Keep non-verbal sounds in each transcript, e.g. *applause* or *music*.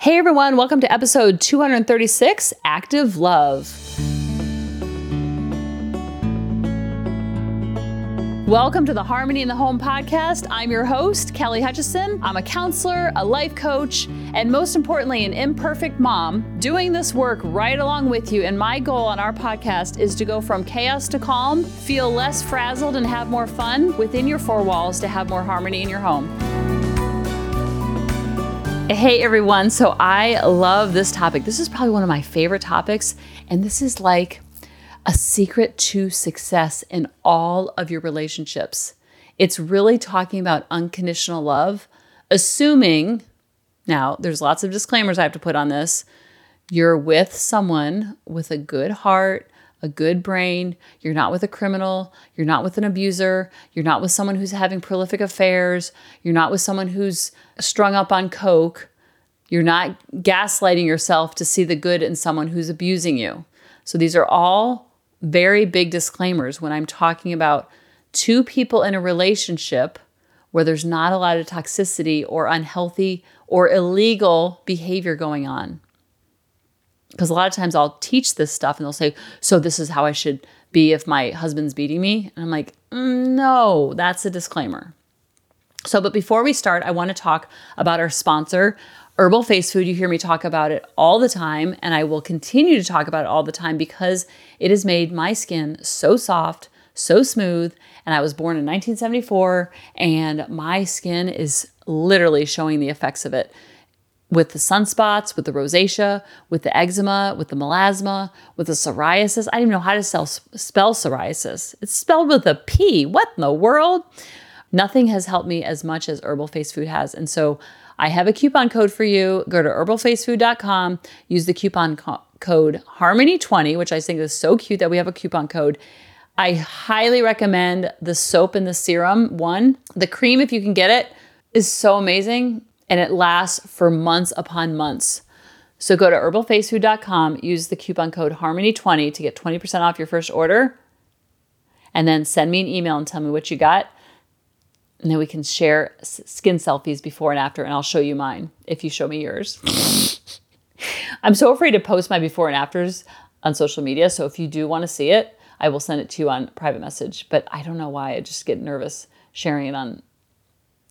Hey everyone, welcome to episode 236 Active Love. Welcome to the Harmony in the Home podcast. I'm your host, Kelly Hutchison. I'm a counselor, a life coach, and most importantly, an imperfect mom doing this work right along with you. And my goal on our podcast is to go from chaos to calm, feel less frazzled, and have more fun within your four walls to have more harmony in your home. Hey everyone, so I love this topic. This is probably one of my favorite topics, and this is like a secret to success in all of your relationships. It's really talking about unconditional love, assuming now there's lots of disclaimers I have to put on this. You're with someone with a good heart, a good brain. You're not with a criminal. You're not with an abuser. You're not with someone who's having prolific affairs. You're not with someone who's strung up on coke. You're not gaslighting yourself to see the good in someone who's abusing you. So these are all very big disclaimers when I'm talking about two people in a relationship where there's not a lot of toxicity or unhealthy or illegal behavior going on because a lot of times I'll teach this stuff and they'll say, So, this is how I should be if my husband's beating me. And I'm like, mm, No, that's a disclaimer. So, but before we start, I want to talk about our sponsor, Herbal Face Food. You hear me talk about it all the time, and I will continue to talk about it all the time because it has made my skin so soft, so smooth. And I was born in 1974, and my skin is literally showing the effects of it with the sunspots, with the rosacea, with the eczema, with the melasma, with the psoriasis. I don't even know how to spell, spell psoriasis. It's spelled with a P. What in the world? Nothing has helped me as much as Herbal Face Food has. And so I have a coupon code for you. Go to herbalfacefood.com, use the coupon co- code Harmony20, which I think is so cute that we have a coupon code. I highly recommend the soap and the serum one. The cream, if you can get it, is so amazing and it lasts for months upon months. So go to herbalfacefood.com, use the coupon code Harmony20 to get 20% off your first order, and then send me an email and tell me what you got. And then we can share skin selfies before and after, and I'll show you mine if you show me yours. *laughs* I'm so afraid to post my before and afters on social media. So if you do want to see it, I will send it to you on private message. But I don't know why I just get nervous sharing it on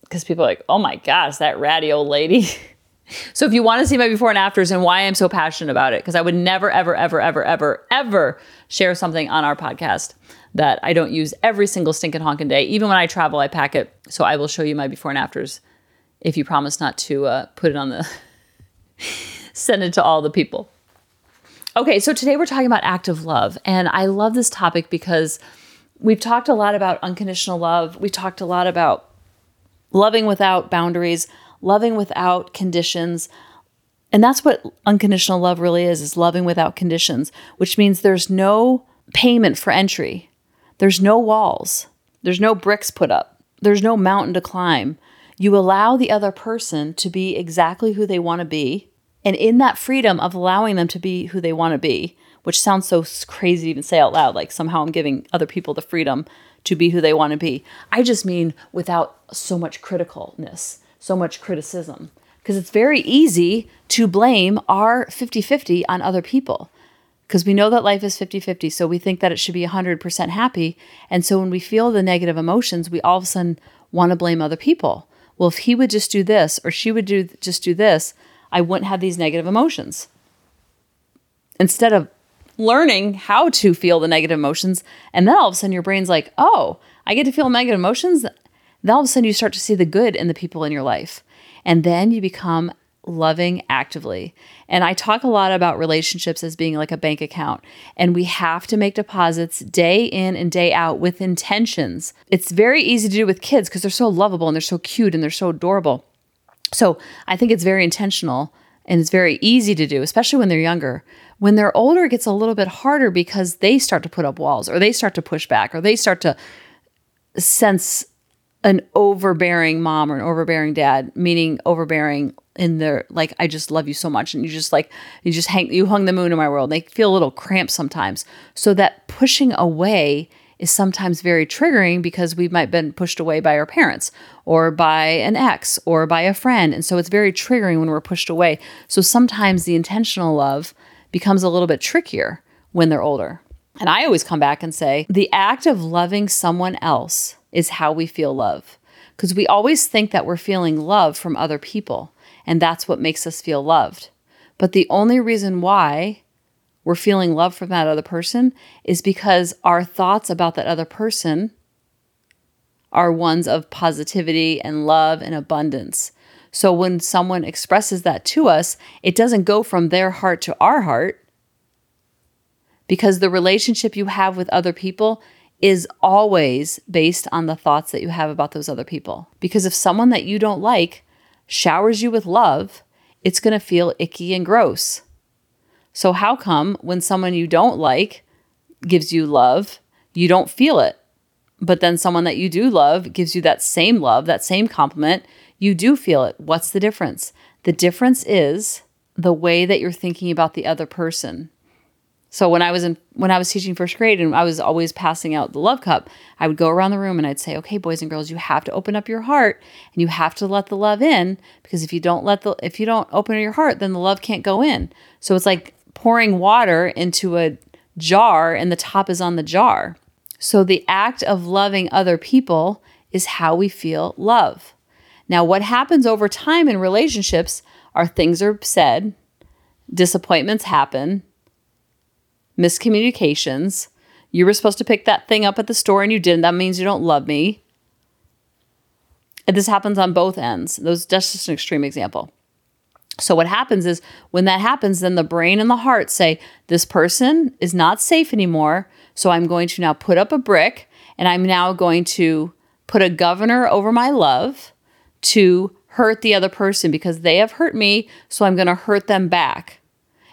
because people are like, oh my gosh, that ratty old lady. *laughs* so if you want to see my before and afters and why I'm so passionate about it, because I would never, ever, ever, ever, ever, ever share something on our podcast that I don't use every single stinking honking day. Even when I travel, I pack it. So I will show you my before and afters if you promise not to uh, put it on the, *laughs* send it to all the people. Okay, so today we're talking about active love. And I love this topic because we've talked a lot about unconditional love. We talked a lot about loving without boundaries, loving without conditions. And that's what unconditional love really is, is loving without conditions, which means there's no payment for entry. There's no walls. There's no bricks put up. There's no mountain to climb. You allow the other person to be exactly who they want to be. And in that freedom of allowing them to be who they want to be, which sounds so crazy to even say out loud, like somehow I'm giving other people the freedom to be who they want to be. I just mean without so much criticalness, so much criticism. Because it's very easy to blame our 50 50 on other people. Because we know that life is 50 50. So we think that it should be 100% happy. And so when we feel the negative emotions, we all of a sudden want to blame other people. Well, if he would just do this or she would do just do this, I wouldn't have these negative emotions. Instead of learning how to feel the negative emotions. And then all of a sudden your brain's like, oh, I get to feel negative emotions. Then all of a sudden you start to see the good in the people in your life. And then you become loving actively. And I talk a lot about relationships as being like a bank account, and we have to make deposits day in and day out with intentions. It's very easy to do with kids because they're so lovable and they're so cute and they're so adorable. So I think it's very intentional and it's very easy to do, especially when they're younger. When they're older, it gets a little bit harder because they start to put up walls or they start to push back or they start to sense an overbearing mom or an overbearing dad, meaning overbearing in their like, I just love you so much. And you just like, you just hang, you hung the moon in my world. They feel a little cramped sometimes. So that pushing away is sometimes very triggering because we might have been pushed away by our parents or by an ex or by a friend. And so it's very triggering when we're pushed away. So sometimes the intentional love becomes a little bit trickier when they're older. And I always come back and say the act of loving someone else is how we feel love. Because we always think that we're feeling love from other people, and that's what makes us feel loved. But the only reason why we're feeling love from that other person is because our thoughts about that other person are ones of positivity and love and abundance. So when someone expresses that to us, it doesn't go from their heart to our heart because the relationship you have with other people is always based on the thoughts that you have about those other people. Because if someone that you don't like showers you with love, it's going to feel icky and gross. So, how come when someone you don't like gives you love, you don't feel it? But then someone that you do love gives you that same love, that same compliment, you do feel it. What's the difference? The difference is the way that you're thinking about the other person. So when I was in when I was teaching first grade and I was always passing out the love cup, I would go around the room and I'd say, "Okay, boys and girls, you have to open up your heart and you have to let the love in because if you don't let the if you don't open your heart, then the love can't go in." So it's like pouring water into a jar and the top is on the jar. So the act of loving other people is how we feel love. Now, what happens over time in relationships are things are said, disappointments happen, miscommunications. You were supposed to pick that thing up at the store and you didn't. That means you don't love me. And this happens on both ends. Those that's just an extreme example. So what happens is when that happens, then the brain and the heart say, This person is not safe anymore. So I'm going to now put up a brick and I'm now going to put a governor over my love to hurt the other person because they have hurt me. So I'm going to hurt them back.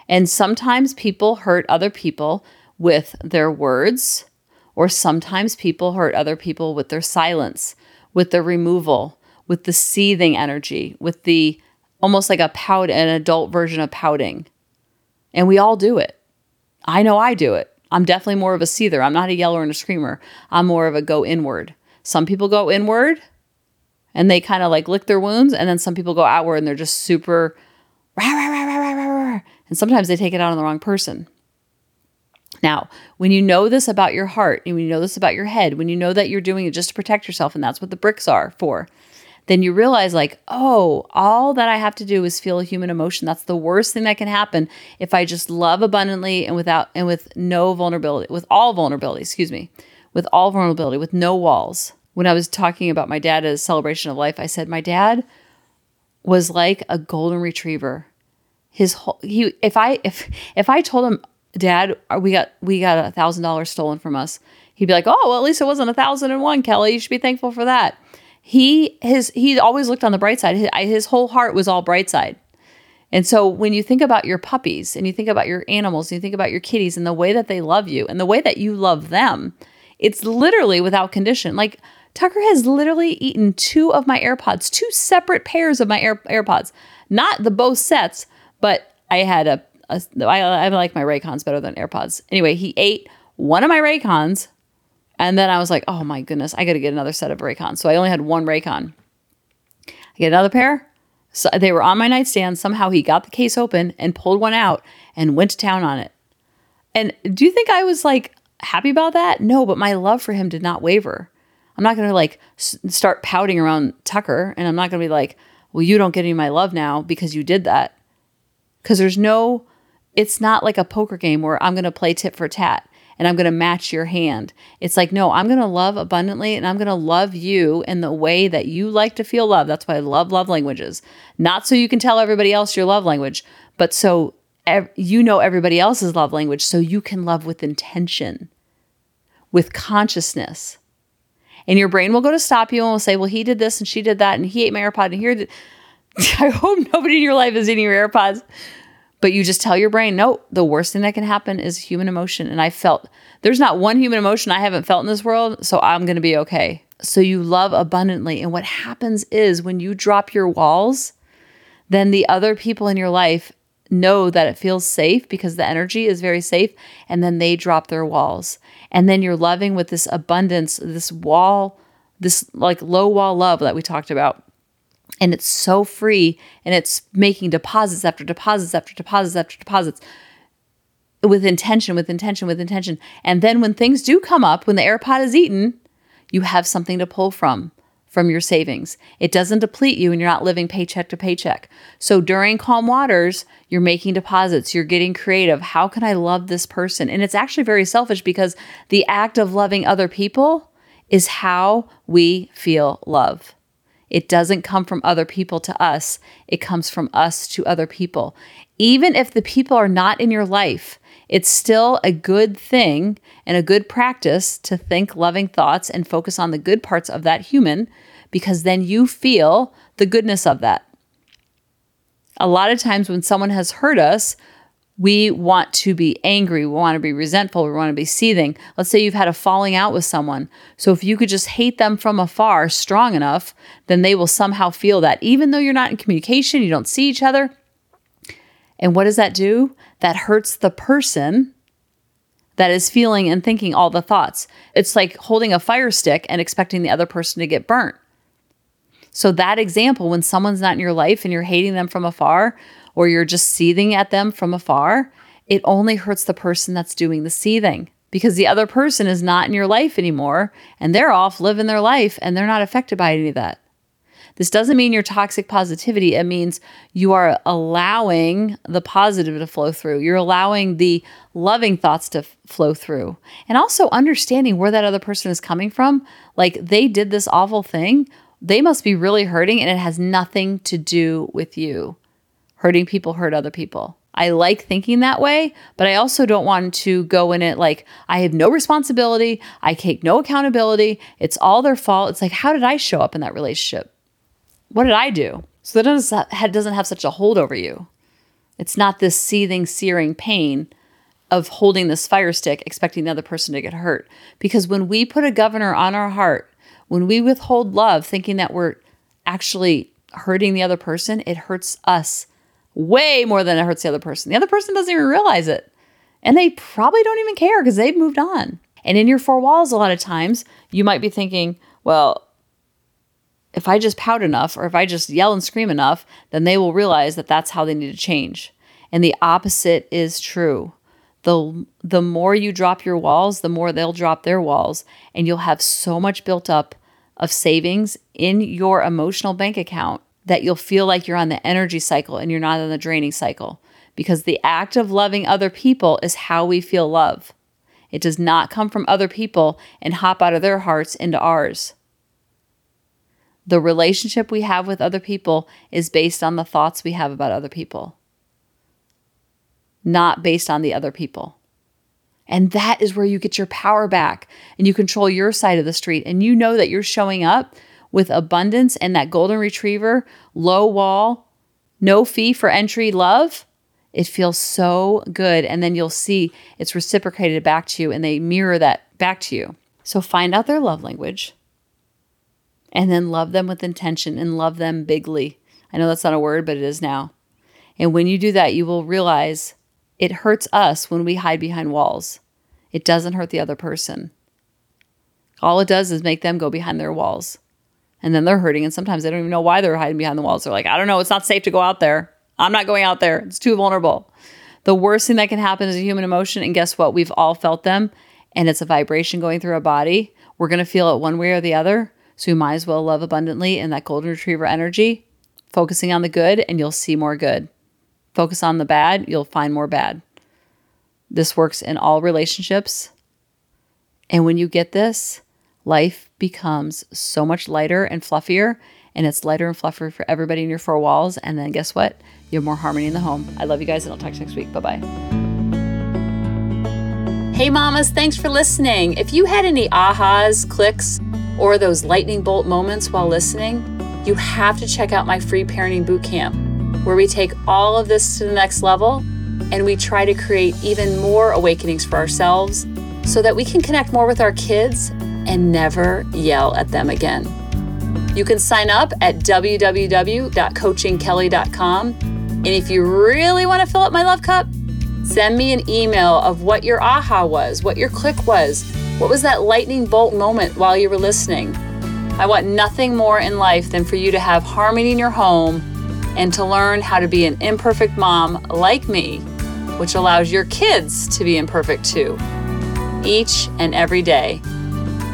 And sometimes people hurt other people with their words, or sometimes people hurt other people with their silence, with their removal, with the seething energy, with the almost like a pout, an adult version of pouting. And we all do it. I know I do it. I'm definitely more of a seether. I'm not a yeller and a screamer. I'm more of a go inward. Some people go inward and they kind of like lick their wounds, and then some people go outward and they're just super rah, rah, rah, rah, rah, rah, and sometimes they take it out on the wrong person. Now, when you know this about your heart, and when you know this about your head, when you know that you're doing it just to protect yourself, and that's what the bricks are for, then you realize, like, oh, all that I have to do is feel a human emotion. That's the worst thing that can happen if I just love abundantly and without and with no vulnerability, with all vulnerability, excuse me, with all vulnerability, with no walls. When I was talking about my dad as a celebration of life, I said, my dad was like a golden retriever his whole he if I if if I told him, Dad, we got we got a thousand dollars stolen from us, he'd be like, Oh, well, at least it wasn't a thousand and one, Kelly. You should be thankful for that. He his he always looked on the bright side. His, his whole heart was all bright side. And so when you think about your puppies and you think about your animals and you think about your kitties and the way that they love you and the way that you love them, it's literally without condition. Like Tucker has literally eaten two of my AirPods, two separate pairs of my Air, AirPods, not the both sets, but I had a, a I, I like my Raycons better than AirPods. Anyway, he ate one of my Raycons, and then I was like, oh my goodness, I got to get another set of Raycons. So I only had one Raycon. I get another pair. So they were on my nightstand. Somehow he got the case open and pulled one out and went to town on it. And do you think I was like happy about that? No, but my love for him did not waver. I'm not going to like s- start pouting around Tucker and I'm not going to be like, well, you don't get any of my love now because you did that because there's no, it's not like a poker game where I'm going to play tit for tat and I'm going to match your hand. It's like, no, I'm going to love abundantly and I'm going to love you in the way that you like to feel love. That's why I love love languages. Not so you can tell everybody else your love language, but so ev- you know everybody else's love language so you can love with intention, with consciousness. And your brain will go to stop you and will say, well, he did this and she did that and he ate my AirPod and here. *laughs* I hope nobody in your life is eating your AirPods. But you just tell your brain, no, the worst thing that can happen is human emotion. And I felt there's not one human emotion I haven't felt in this world, so I'm going to be okay. So you love abundantly. And what happens is when you drop your walls, then the other people in your life know that it feels safe because the energy is very safe and then they drop their walls and then you're loving with this abundance this wall this like low wall love that we talked about and it's so free and it's making deposits after deposits after deposits after deposits with intention with intention with intention and then when things do come up when the AirPod is eaten you have something to pull from from your savings. It doesn't deplete you and you're not living paycheck to paycheck. So during calm waters, you're making deposits, you're getting creative. How can I love this person? And it's actually very selfish because the act of loving other people is how we feel love. It doesn't come from other people to us, it comes from us to other people. Even if the people are not in your life, it's still a good thing and a good practice to think loving thoughts and focus on the good parts of that human because then you feel the goodness of that. A lot of times when someone has hurt us, we want to be angry, we want to be resentful, we want to be seething. Let's say you've had a falling out with someone. So if you could just hate them from afar strong enough, then they will somehow feel that, even though you're not in communication, you don't see each other. And what does that do? That hurts the person that is feeling and thinking all the thoughts. It's like holding a fire stick and expecting the other person to get burnt. So, that example, when someone's not in your life and you're hating them from afar, or you're just seething at them from afar, it only hurts the person that's doing the seething because the other person is not in your life anymore and they're off living their life and they're not affected by any of that. This doesn't mean you're toxic positivity. It means you are allowing the positive to flow through. You're allowing the loving thoughts to f- flow through. And also understanding where that other person is coming from. Like they did this awful thing they must be really hurting and it has nothing to do with you. Hurting people hurt other people. I like thinking that way, but I also don't want to go in it like I have no responsibility, I take no accountability, it's all their fault. It's like, how did I show up in that relationship? What did I do? So that doesn't have such a hold over you. It's not this seething, searing pain of holding this fire stick, expecting the other person to get hurt. Because when we put a governor on our heart when we withhold love, thinking that we're actually hurting the other person, it hurts us way more than it hurts the other person. The other person doesn't even realize it. And they probably don't even care because they've moved on. And in your four walls, a lot of times, you might be thinking, well, if I just pout enough or if I just yell and scream enough, then they will realize that that's how they need to change. And the opposite is true the the more you drop your walls, the more they'll drop their walls and you'll have so much built up of savings in your emotional bank account that you'll feel like you're on the energy cycle and you're not on the draining cycle because the act of loving other people is how we feel love. It does not come from other people and hop out of their hearts into ours. The relationship we have with other people is based on the thoughts we have about other people not based on the other people. And that is where you get your power back and you control your side of the street. And you know that you're showing up with abundance and that golden retriever, low wall, no fee for entry love. It feels so good. And then you'll see it's reciprocated back to you and they mirror that back to you. So find out their love language and then love them with intention and love them bigly. I know that's not a word, but it is now. And when you do that, you will realize it hurts us when we hide behind walls. It doesn't hurt the other person. All it does is make them go behind their walls. And then they're hurting. And sometimes they don't even know why they're hiding behind the walls. They're like, I don't know. It's not safe to go out there. I'm not going out there. It's too vulnerable. The worst thing that can happen is a human emotion. And guess what? We've all felt them. And it's a vibration going through our body. We're going to feel it one way or the other. So you might as well love abundantly in that golden retriever energy, focusing on the good, and you'll see more good. Focus on the bad, you'll find more bad. This works in all relationships. And when you get this, life becomes so much lighter and fluffier, and it's lighter and fluffier for everybody in your four walls. And then guess what? You have more harmony in the home. I love you guys, and I'll talk to you next week. Bye bye. Hey, mamas, thanks for listening. If you had any ahas, clicks, or those lightning bolt moments while listening, you have to check out my free parenting boot camp where we take all of this to the next level and we try to create even more awakenings for ourselves so that we can connect more with our kids and never yell at them again. You can sign up at www.coachingkelly.com And if you really want to fill up my love cup, send me an email of what your aha was, what your click was, what was that lightning bolt moment while you were listening. I want nothing more in life than for you to have harmony in your home and to learn how to be an imperfect mom like me, which allows your kids to be imperfect too, each and every day.